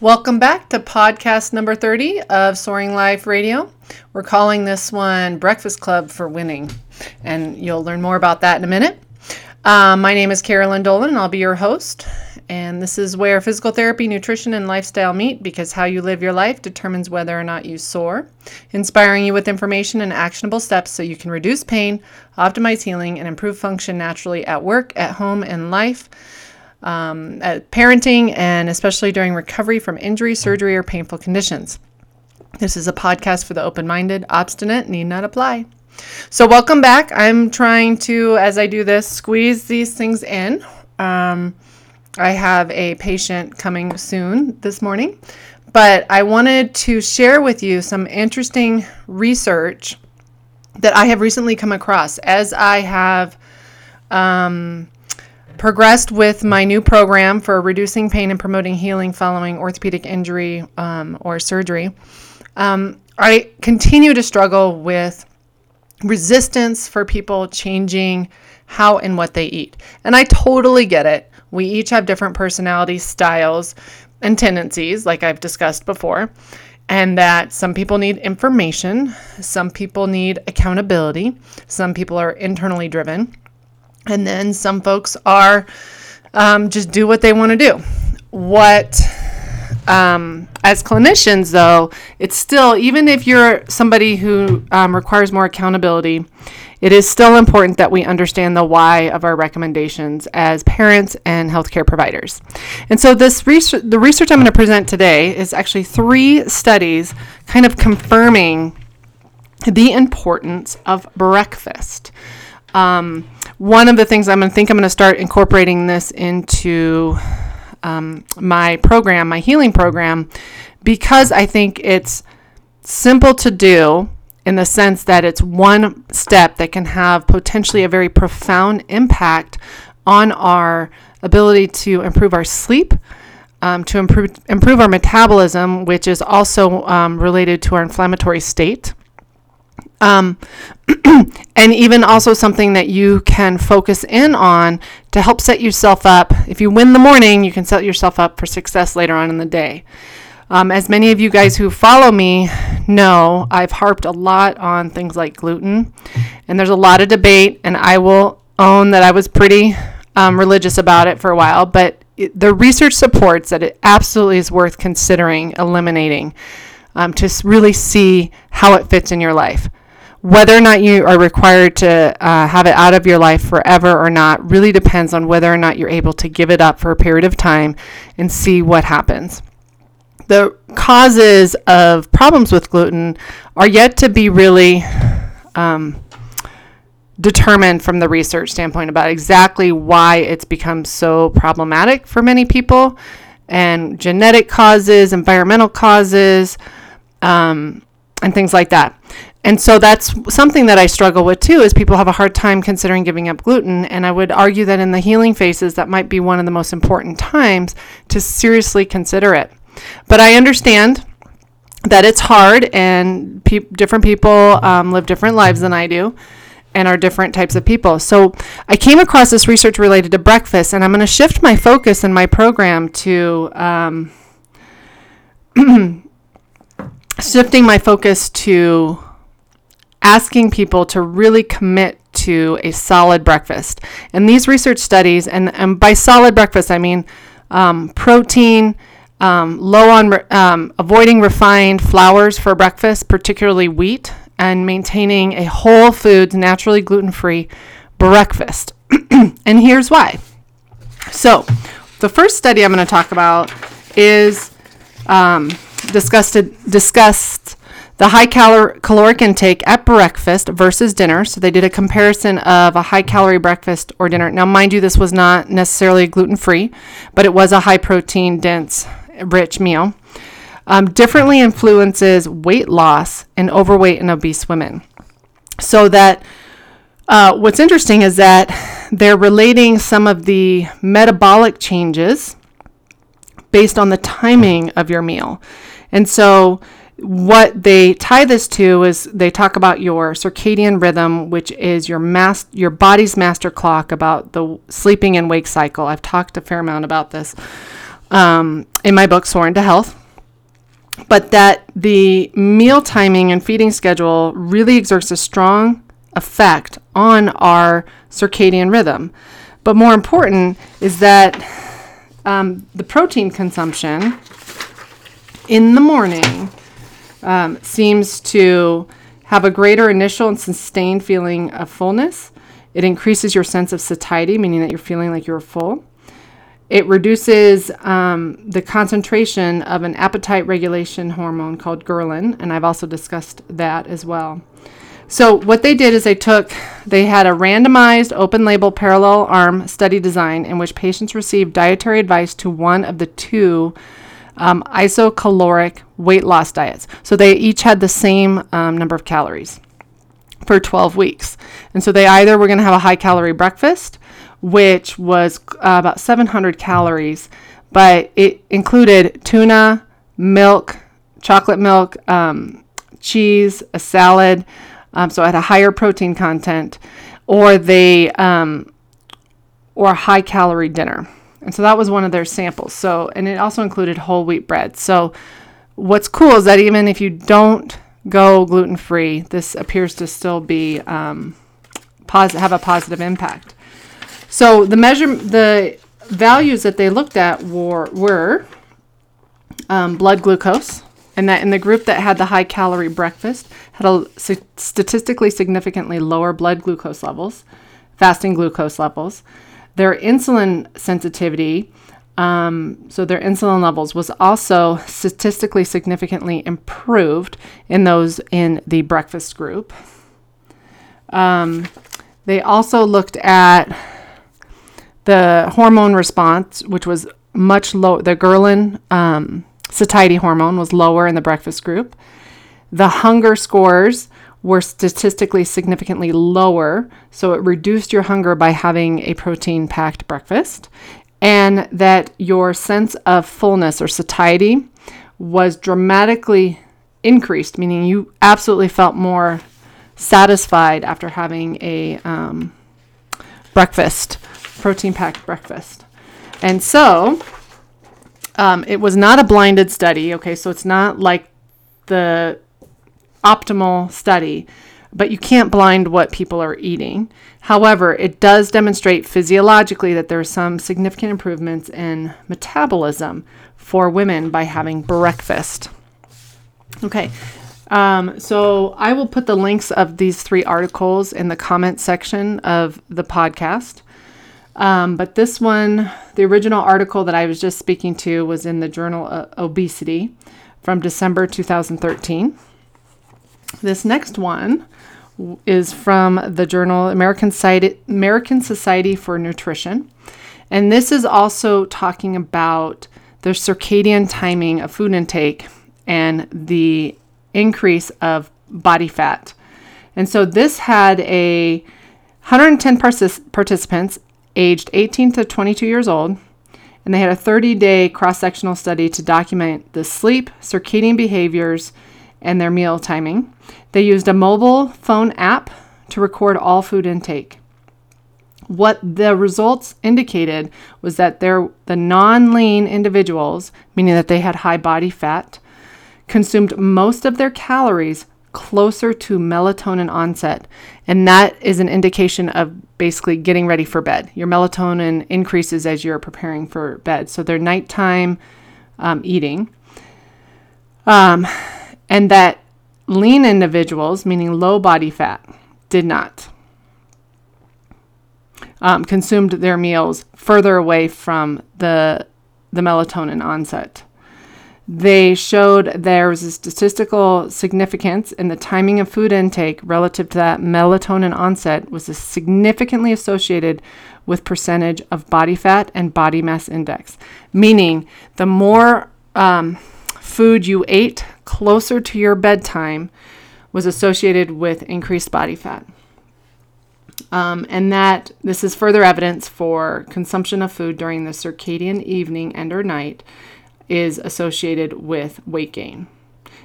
Welcome back to podcast number 30 of Soaring Life Radio. We're calling this one Breakfast Club for Winning, and you'll learn more about that in a minute. Um, my name is Carolyn Dolan, and I'll be your host. And this is where physical therapy, nutrition, and lifestyle meet because how you live your life determines whether or not you soar. Inspiring you with information and actionable steps so you can reduce pain, optimize healing, and improve function naturally at work, at home, and life. Um, at parenting, and especially during recovery from injury, surgery, or painful conditions. This is a podcast for the open minded, obstinate, need not apply. So, welcome back. I'm trying to, as I do this, squeeze these things in. Um, I have a patient coming soon this morning, but I wanted to share with you some interesting research that I have recently come across as I have um, progressed with my new program for reducing pain and promoting healing following orthopedic injury um, or surgery. Um, I continue to struggle with resistance for people changing how and what they eat. And I totally get it. We each have different personality styles and tendencies, like I've discussed before, and that some people need information, some people need accountability, some people are internally driven, and then some folks are um, just do what they want to do. What um, as clinicians, though, it's still, even if you're somebody who um, requires more accountability, it is still important that we understand the why of our recommendations as parents and healthcare providers. And so, this research, the research I'm going to present today is actually three studies kind of confirming the importance of breakfast. Um, one of the things I'm going to think I'm going to start incorporating this into um, my program, my healing program, because I think it's simple to do in the sense that it's one step that can have potentially a very profound impact on our ability to improve our sleep, um, to improve improve our metabolism, which is also um, related to our inflammatory state. Um, and even also something that you can focus in on to help set yourself up. If you win the morning, you can set yourself up for success later on in the day. Um, as many of you guys who follow me know, I've harped a lot on things like gluten, and there's a lot of debate, and I will own that I was pretty um, religious about it for a while, but it, the research supports that it absolutely is worth considering eliminating um, to really see how it fits in your life whether or not you are required to uh, have it out of your life forever or not really depends on whether or not you're able to give it up for a period of time and see what happens. The causes of problems with gluten are yet to be really um, determined from the research standpoint about exactly why it's become so problematic for many people and genetic causes, environmental causes, um, and things like that. And so that's something that I struggle with too is people have a hard time considering giving up gluten and I would argue that in the healing phases that might be one of the most important times to seriously consider it. But I understand that it's hard and pe- different people um, live different lives than I do and are different types of people. So I came across this research related to breakfast and I'm going to shift my focus in my program to um, shifting my focus to asking people to really commit to a solid breakfast. And these research studies, and, and by solid breakfast, I mean um, protein, um, low on re- um, avoiding refined flours for breakfast, particularly wheat, and maintaining a whole foods, naturally gluten free breakfast. and here's why. So, the first study I'm going to talk about is um, discussed, discussed the high calor- caloric intake at breakfast versus dinner. So they did a comparison of a high calorie breakfast or dinner. Now, mind you, this was not necessarily gluten free, but it was a high protein, dense, rich meal. Um, differently influences weight loss in overweight and obese women. So that uh, what's interesting is that they're relating some of the metabolic changes based on the timing of your meal. And so what they tie this to is they talk about your circadian rhythm, which is your mass, your body's master clock about the sleeping and wake cycle. I've talked a fair amount about this um, in my book, Soaring to Health. But that the meal timing and feeding schedule really exerts a strong effect on our circadian rhythm. But more important is that um, the protein consumption in the morning um, seems to have a greater initial and sustained feeling of fullness. It increases your sense of satiety, meaning that you're feeling like you're full. It reduces um, the concentration of an appetite regulation hormone called ghrelin, and I've also discussed that as well. So, what they did is they took, they had a randomized open label parallel arm study design in which patients received dietary advice to one of the two um, isocaloric weight loss diets. So, they each had the same um, number of calories for 12 weeks. And so, they either were going to have a high calorie breakfast, which was uh, about 700 calories, but it included tuna, milk, chocolate milk, um, cheese, a salad um, so it had a higher protein content, or they um, or a high calorie dinner. And so that was one of their samples. So and it also included whole wheat bread. So what's cool is that even if you don't go gluten free, this appears to still be um, have a positive impact. So the measure the values that they looked at were were um, blood glucose, and that in the group that had the high calorie breakfast had a statistically significantly lower blood glucose levels, fasting glucose levels. Their insulin sensitivity, um, so their insulin levels, was also statistically significantly improved in those in the breakfast group. Um, they also looked at the hormone response, which was much lower. The ghrelin um, satiety hormone was lower in the breakfast group. The hunger scores were statistically significantly lower, so it reduced your hunger by having a protein packed breakfast, and that your sense of fullness or satiety was dramatically increased, meaning you absolutely felt more satisfied after having a um, breakfast, protein packed breakfast. And so, um, it was not a blinded study, okay, so it's not like the optimal study, but you can't blind what people are eating. However, it does demonstrate physiologically that there are some significant improvements in metabolism for women by having breakfast. Okay, um, so I will put the links of these three articles in the comment section of the podcast. Um, but this one, the original article that I was just speaking to, was in the journal uh, Obesity from December 2013. This next one is from the journal American Society, American Society for Nutrition. And this is also talking about the circadian timing of food intake and the increase of body fat. And so this had a 110 participants aged 18 to 22 years old, and they had a 30 day cross sectional study to document the sleep, circadian behaviors, and their meal timing. They used a mobile phone app to record all food intake. What the results indicated was that the non lean individuals, meaning that they had high body fat, consumed most of their calories closer to melatonin onset. And that is an indication of basically getting ready for bed. Your melatonin increases as you're preparing for bed. So their nighttime um, eating. Um, and that lean individuals, meaning low body fat, did not. Um, consumed their meals further away from the, the melatonin onset they showed there was a statistical significance in the timing of food intake relative to that melatonin onset was significantly associated with percentage of body fat and body mass index meaning the more um, food you ate closer to your bedtime was associated with increased body fat um, and that this is further evidence for consumption of food during the circadian evening and or night is associated with weight gain.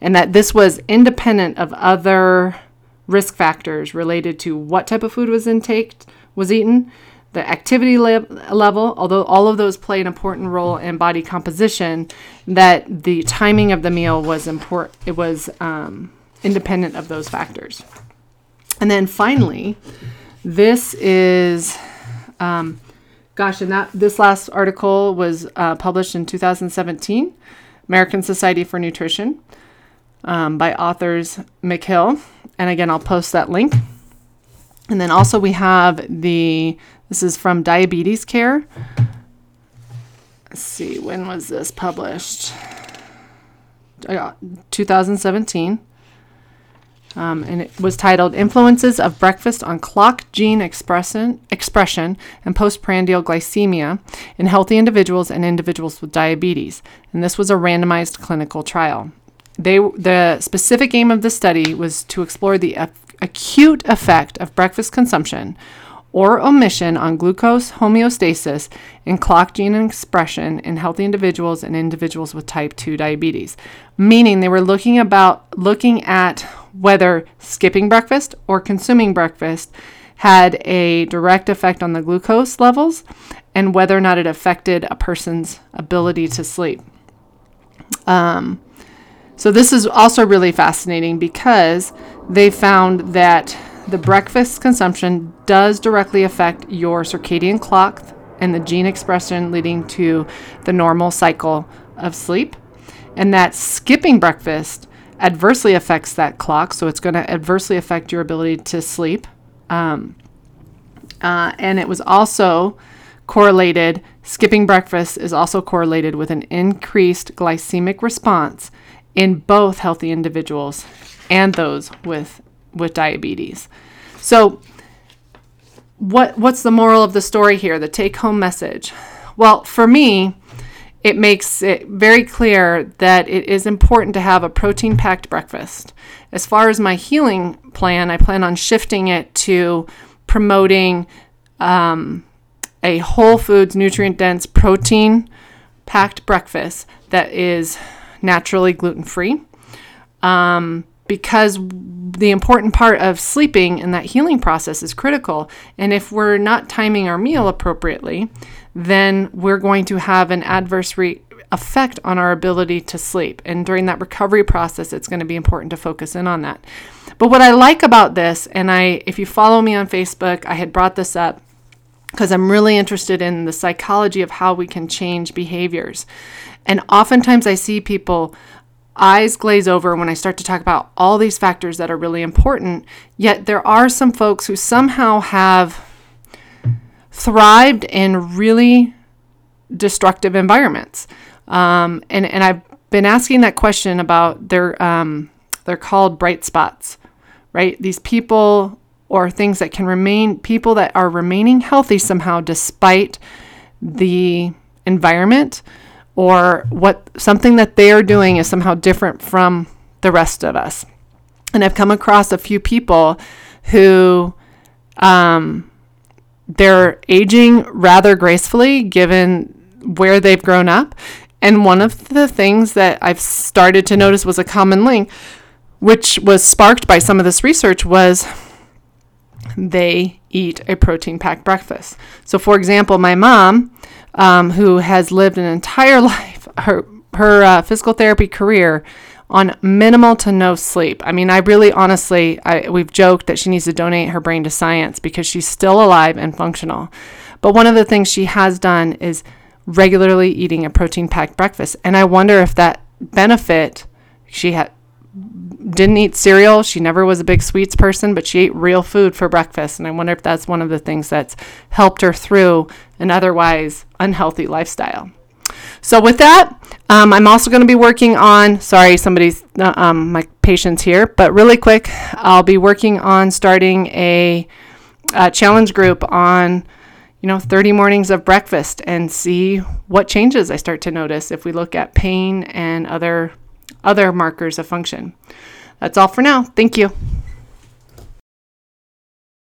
And that this was independent of other risk factors related to what type of food was intake was eaten the activity le- level, although all of those play an important role in body composition, that the timing of the meal was important. It was um, independent of those factors. And then finally, this is, um, gosh, and that this last article was uh, published in 2017, American Society for Nutrition, um, by authors McHill. And again, I'll post that link. And then also we have the this is from Diabetes Care. Let's see, when was this published? Uh, 2017. Um, and it was titled Influences of Breakfast on Clock Gene Expression, expression and Postprandial Glycemia in Healthy Individuals and Individuals with Diabetes. And this was a randomized clinical trial. They, the specific aim of the study was to explore the acute effect of breakfast consumption or omission on glucose homeostasis and clock gene expression in healthy individuals and individuals with type 2 diabetes. Meaning they were looking about looking at whether skipping breakfast or consuming breakfast had a direct effect on the glucose levels and whether or not it affected a person's ability to sleep. Um, so this is also really fascinating because they found that the breakfast consumption does directly affect your circadian clock and the gene expression leading to the normal cycle of sleep. And that skipping breakfast adversely affects that clock, so it's going to adversely affect your ability to sleep. Um, uh, and it was also correlated, skipping breakfast is also correlated with an increased glycemic response in both healthy individuals and those with with diabetes. So, what what's the moral of the story here? The take home message. Well, for me, it makes it very clear that it is important to have a protein packed breakfast. As far as my healing plan, I plan on shifting it to promoting um, a whole foods, nutrient dense, protein packed breakfast that is naturally gluten free. Um, because the important part of sleeping and that healing process is critical. And if we're not timing our meal appropriately, then we're going to have an adverse re- effect on our ability to sleep. And during that recovery process, it's going to be important to focus in on that. But what I like about this, and I, if you follow me on Facebook, I had brought this up because I'm really interested in the psychology of how we can change behaviors. And oftentimes I see people eyes glaze over when I start to talk about all these factors that are really important. Yet there are some folks who somehow have thrived in really destructive environments. Um, and, and I've been asking that question about their, um, they're called bright spots, right? These people or things that can remain, people that are remaining healthy somehow despite the environment or what something that they are doing is somehow different from the rest of us. And I've come across a few people who um, they're aging rather gracefully given where they've grown up. And one of the things that I've started to notice was a common link, which was sparked by some of this research, was they eat a protein packed breakfast. So, for example, my mom um, who has lived an entire life, her her uh, physical therapy career on minimal to no sleep. I mean, I really honestly, I, we've joked that she needs to donate her brain to science because she's still alive and functional. But one of the things she has done is regularly eating a protein packed breakfast. And I wonder if that benefit she had didn't eat cereal. She never was a big sweets person, but she ate real food for breakfast. And I wonder if that's one of the things that's helped her through an otherwise unhealthy lifestyle. So, with that, um, I'm also going to be working on, sorry, somebody's, uh, um, my patient's here, but really quick, I'll be working on starting a, a challenge group on you know 30 mornings of breakfast and see what changes I start to notice if we look at pain and other other markers of function. That's all for now. Thank you.